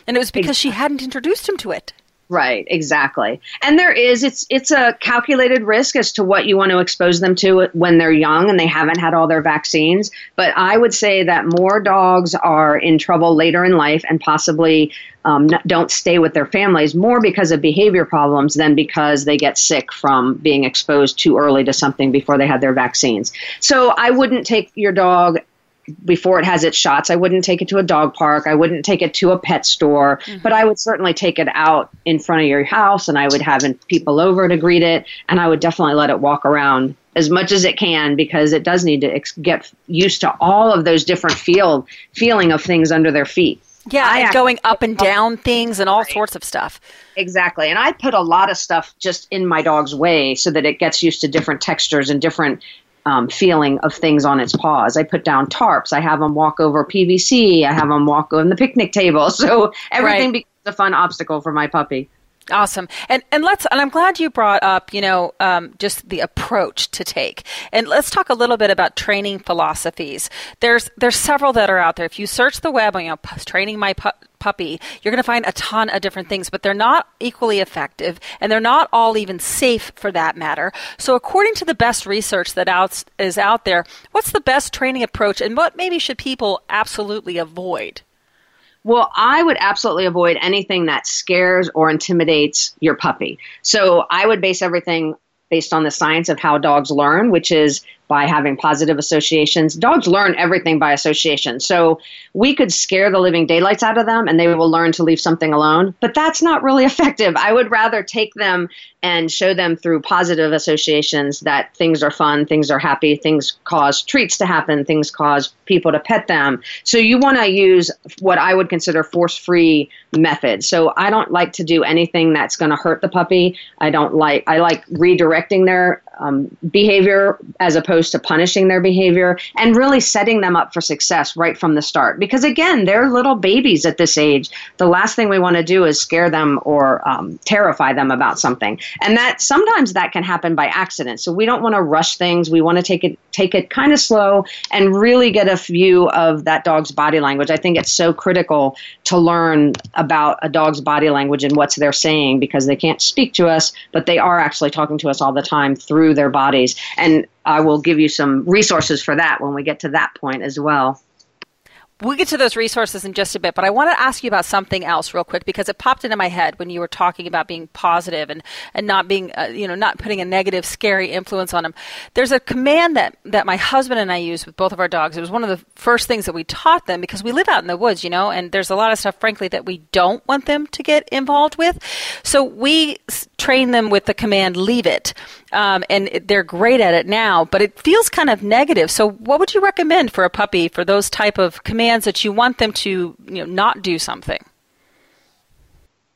C: And it was because she hadn't introduced him to it.
I: Right, exactly. And there is it's it's a calculated risk as to what you want to expose them to when they're young and they haven't had all their vaccines, but I would say that more dogs are in trouble later in life and possibly um, don't stay with their families more because of behavior problems than because they get sick from being exposed too early to something before they had their vaccines. So I wouldn't take your dog before it has its shots. I wouldn't take it to a dog park. I wouldn't take it to a pet store, mm-hmm. but I would certainly take it out in front of your house and I would have people over to greet it and I would definitely let it walk around as much as it can because it does need to ex- get used to all of those different feel feeling of things under their feet.
C: Yeah, I going up and down things and all right. sorts of stuff.
I: Exactly. And I put a lot of stuff just in my dog's way so that it gets used to different textures and different um, feeling of things on its paws. I put down tarps. I have them walk over PVC. I have them walk on the picnic table. So everything right. becomes a fun obstacle for my puppy.
C: Awesome, and and let's and I'm glad you brought up you know um, just the approach to take, and let's talk a little bit about training philosophies. There's there's several that are out there. If you search the web, on you know, training my pu- puppy, you're going to find a ton of different things, but they're not equally effective, and they're not all even safe for that matter. So, according to the best research that out, is out there, what's the best training approach, and what maybe should people absolutely avoid?
I: Well, I would absolutely avoid anything that scares or intimidates your puppy. So I would base everything based on the science of how dogs learn, which is by having positive associations. Dogs learn everything by association. So we could scare the living daylights out of them and they will learn to leave something alone, but that's not really effective. I would rather take them and show them through positive associations that things are fun, things are happy, things cause treats to happen, things cause people to pet them. So you want to use what I would consider force-free methods. So I don't like to do anything that's going to hurt the puppy. I don't like I like redirecting their um, behavior as opposed to punishing their behavior and really setting them up for success right from the start. Because again, they're little babies at this age. The last thing we want to do is scare them or um, terrify them about something. And that sometimes that can happen by accident. So we don't want to rush things. We want to take it take it kind of slow and really get a view of that dog's body language. I think it's so critical to learn about a dog's body language and what's they're saying because they can't speak to us, but they are actually talking to us all the time through their bodies. And I will give you some resources for that when we get to that point as well.
C: We'll get to those resources in just a bit, but I want to ask you about something else real quick because it popped into my head when you were talking about being positive and, and not being, uh, you know, not putting a negative, scary influence on them. There's a command that, that my husband and I use with both of our dogs. It was one of the first things that we taught them because we live out in the woods, you know, and there's a lot of stuff, frankly, that we don't want them to get involved with. So we train them with the command, leave it um, and they're great at it now, but it feels kind of negative. So, what would you recommend for a puppy for those type of commands that you want them to you know, not do something?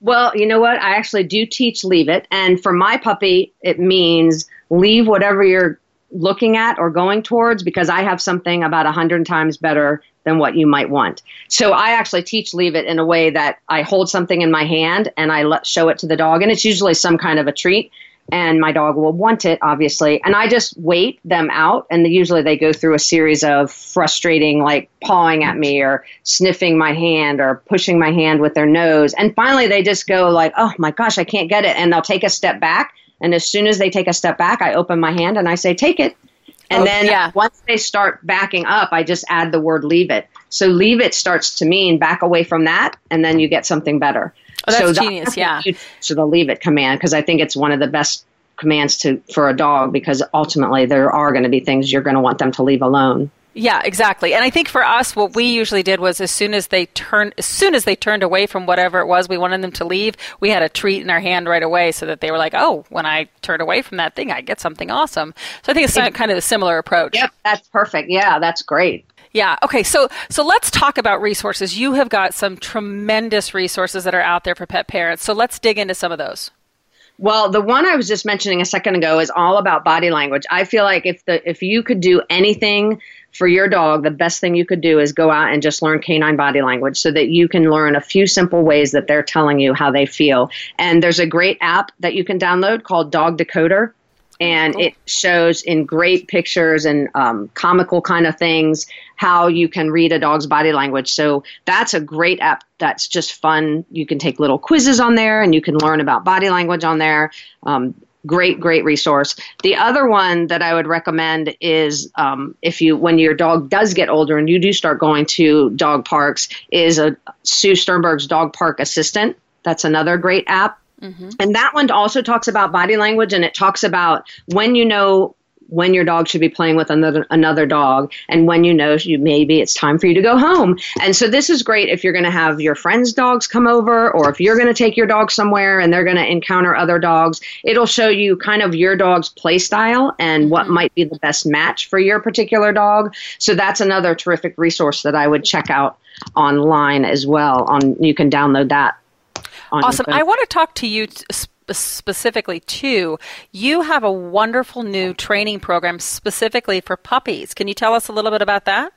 I: Well, you know what? I actually do teach leave it, and for my puppy, it means leave whatever you're looking at or going towards because I have something about a hundred times better than what you might want. So I actually teach leave it in a way that I hold something in my hand and I let show it to the dog, and it's usually some kind of a treat. And my dog will want it, obviously. And I just wait them out. And usually they go through a series of frustrating, like pawing at me or sniffing my hand or pushing my hand with their nose. And finally they just go, like, oh my gosh, I can't get it. And they'll take a step back and as soon as they take a step back, I open my hand and I say, take it. And oh, then yeah. once they start backing up, I just add the word leave it. So leave it starts to mean back away from that, and then you get something better.
C: Oh, that's so genius, yeah.
I: So the leave it command, because I think it's one of the best commands to for a dog because ultimately there are going to be things you're going to want them to leave alone.
C: Yeah, exactly. And I think for us, what we usually did was as soon as they turned, as soon as they turned away from whatever it was we wanted them to leave, we had a treat in our hand right away, so that they were like, "Oh, when I turn away from that thing, I get something awesome." So I think it's kind of a similar approach.
I: Yep, that's perfect. Yeah, that's great.
C: Yeah. Okay. So so let's talk about resources. You have got some tremendous resources that are out there for pet parents. So let's dig into some of those.
I: Well, the one I was just mentioning a second ago is all about body language. I feel like if the if you could do anything for your dog, the best thing you could do is go out and just learn canine body language so that you can learn a few simple ways that they're telling you how they feel. And there's a great app that you can download called Dog Decoder. And cool. it shows in great pictures and um, comical kind of things how you can read a dog's body language. So that's a great app that's just fun. You can take little quizzes on there and you can learn about body language on there. Um, great great resource the other one that i would recommend is um, if you when your dog does get older and you do start going to dog parks is a sue sternberg's dog park assistant that's another great app mm-hmm. and that one also talks about body language and it talks about when you know when your dog should be playing with another another dog and when you know you maybe it's time for you to go home. And so this is great if you're going to have your friends' dogs come over or if you're going to take your dog somewhere and they're going to encounter other dogs. It'll show you kind of your dog's play style and what mm-hmm. might be the best match for your particular dog. So that's another terrific resource that I would check out online as well. On you can download that.
C: Awesome. I want to talk to you specifically too, you have a wonderful new training program specifically for puppies. Can you tell us a little bit about that?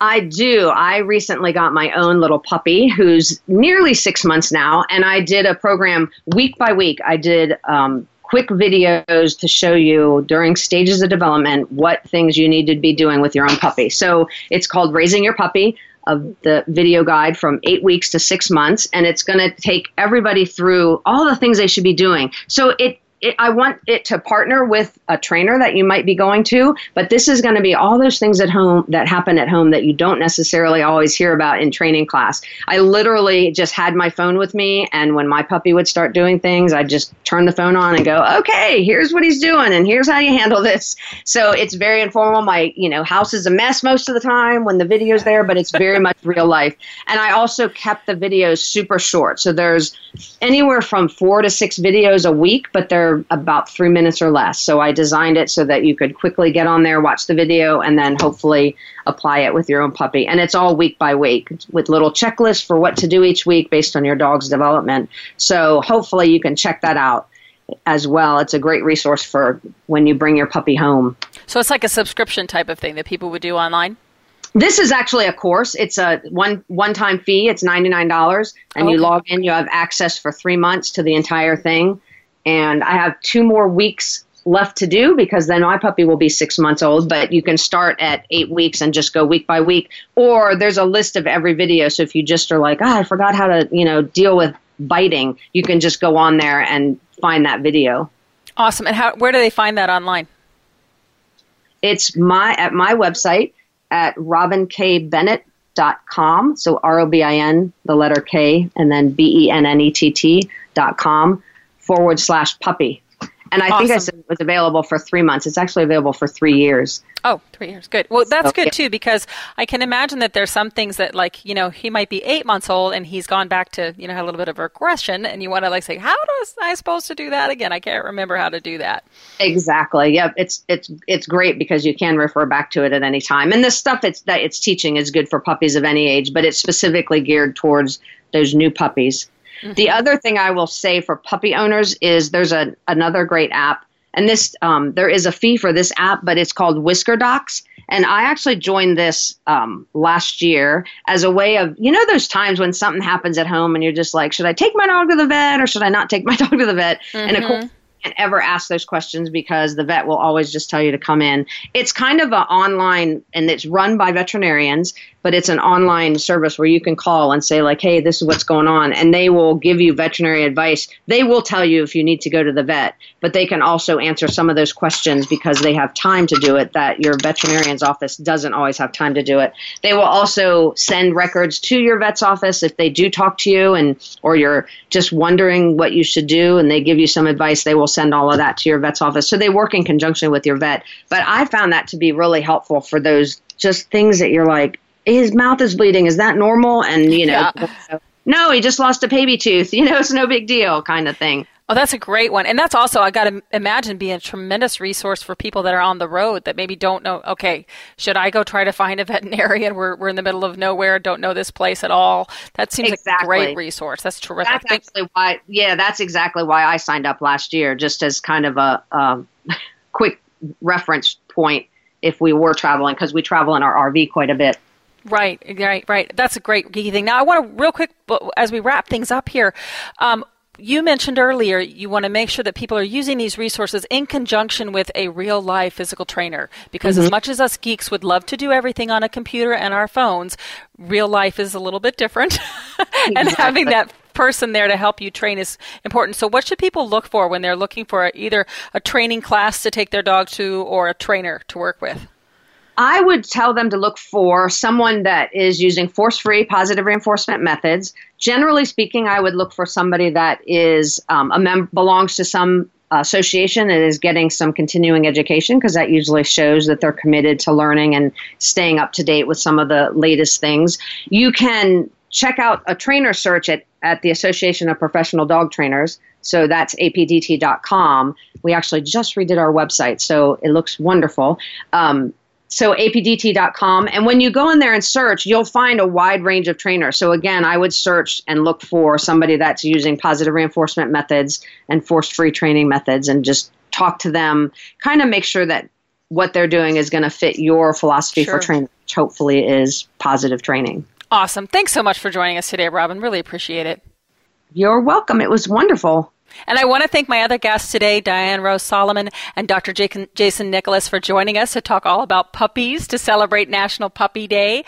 I: I do. I recently got my own little puppy who's nearly six months now, and I did a program week by week. I did um, quick videos to show you during stages of development what things you need to be doing with your own puppy. So it's called Raising Your Puppy of the video guide from eight weeks to six months, and it's going to take everybody through all the things they should be doing. So it it, I want it to partner with a trainer that you might be going to, but this is going to be all those things at home that happen at home that you don't necessarily always hear about in training class. I literally just had my phone with me, and when my puppy would start doing things, I'd just turn the phone on and go, "Okay, here's what he's doing, and here's how you handle this." So it's very informal. My you know house is a mess most of the time when the video's there, but it's very much real life. And I also kept the videos super short, so there's anywhere from four to six videos a week, but they're about three minutes or less. So I designed it so that you could quickly get on there, watch the video, and then hopefully apply it with your own puppy. And it's all week by week with little checklists for what to do each week based on your dog's development. So hopefully you can check that out as well. It's a great resource for when you bring your puppy home.
C: So it's like a subscription type of thing that people would do online?
I: This is actually a course. It's a one one time fee. It's ninety nine dollars, and okay. you log in. You have access for three months to the entire thing and I have two more weeks left to do because then my puppy will be six months old. But you can start at eight weeks and just go week by week. Or there's a list of every video. So if you just are like, oh, I forgot how to, you know, deal with biting, you can just go on there and find that video.
C: Awesome. And how? Where do they find that online?
I: It's my at my website at robinkbennett.com. So R O B I N, the letter K, and then B E N N E T T dot com forward slash puppy. And I awesome. think I said it was available for three months. It's actually available for three years.
C: Oh, three years. Good. Well, that's so, good yeah. too, because I can imagine that there's some things that, like, you know, he might be eight months old and he's gone back to, you know, a little bit of regression, and you want to like say, how was I supposed to do that again? I can't remember how to do that.
I: Exactly. Yeah. It's it's it's great because you can refer back to it at any time, and the stuff it's that it's teaching is good for puppies of any age, but it's specifically geared towards those new puppies. Mm-hmm. The other thing I will say for puppy owners is there's a another great app And this, um, there is a fee for this app, but it's called Whisker Docs. And I actually joined this um, last year as a way of, you know, those times when something happens at home and you're just like, should I take my dog to the vet or should I not take my dog to the vet? Mm-hmm. And of course, can't ever ask those questions because the vet will always just tell you to come in. It's kind of an online, and it's run by veterinarians, but it's an online service where you can call and say like hey this is what's going on and they will give you veterinary advice they will tell you if you need to go to the vet but they can also answer some of those questions because they have time to do it that your veterinarian's office doesn't always have time to do it they will also send records to your vet's office if they do talk to you and or you're just wondering what you should do and they give you some advice they will send all of that to your vet's office so they work in conjunction with your vet but i found that to be really helpful for those just things that you're like his mouth is bleeding. Is that normal? And, you know, yeah. no, he just lost a baby tooth. You know, it's no big deal kind of thing.
C: Oh, that's a great one. And that's also, I got to imagine, being a tremendous resource for people that are on the road that maybe don't know, okay, should I go try to find a veterinarian? We're, we're in the middle of nowhere, don't know this place at all. That seems exactly. like a great resource. That's terrific.
I: That's actually why, yeah, that's exactly why I signed up last year, just as kind of a um, quick reference point if we were traveling, because we travel in our RV quite a bit.
C: Right, right, right. That's a great geeky thing. Now, I want to real quick, as we wrap things up here. Um, you mentioned earlier you want to make sure that people are using these resources in conjunction with a real life physical trainer because mm-hmm. as much as us geeks would love to do everything on a computer and our phones real life is a little bit different and exactly. having that person there to help you train is important so what should people look for when they're looking for either a training class to take their dog to or a trainer to work with
I: I would tell them to look for someone that is using force free positive reinforcement methods. Generally speaking, I would look for somebody that is um, a mem- belongs to some association and is getting some continuing education because that usually shows that they're committed to learning and staying up to date with some of the latest things. You can check out a trainer search at, at the Association of Professional Dog Trainers. So that's apdt.com. We actually just redid our website, so it looks wonderful. Um, so apdt.com and when you go in there and search you'll find a wide range of trainers. So again i would search and look for somebody that's using positive reinforcement methods and force free training methods and just talk to them kind of make sure that what they're doing is going to fit your philosophy sure. for training which hopefully is positive training.
C: Awesome. Thanks so much for joining us today robin. Really appreciate it.
I: You're welcome. It was wonderful
C: and I want to thank my other guests today, Diane Rose Solomon and Dr. Jason Nicholas, for joining us to talk all about puppies to celebrate National Puppy Day.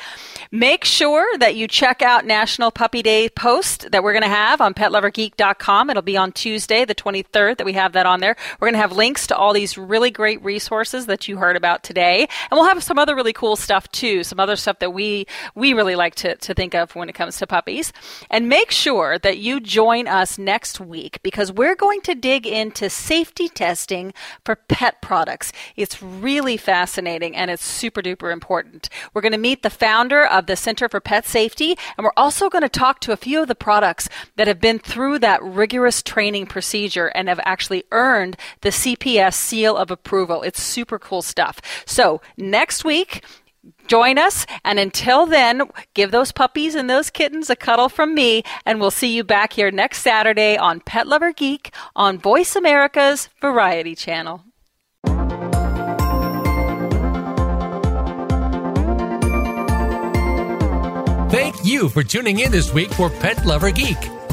C: Make sure that you check out National Puppy Day post that we're going to have on petlovergeek.com. It'll be on Tuesday, the 23rd, that we have that on there. We're going to have links to all these really great resources that you heard about today. And we'll have some other really cool stuff too, some other stuff that we, we really like to, to think of when it comes to puppies. And make sure that you join us next week because we're going to dig into safety testing for pet products. It's really fascinating and it's super duper important. We're going to meet the founder of the Center for Pet Safety, and we're also going to talk to a few of the products that have been through that rigorous training procedure and have actually earned the CPS seal of approval. It's super cool stuff. So, next week, Join us, and until then, give those puppies and those kittens a cuddle from me, and we'll see you back here next Saturday on Pet Lover Geek on Voice America's Variety Channel.
B: Thank you for tuning in this week for Pet Lover Geek.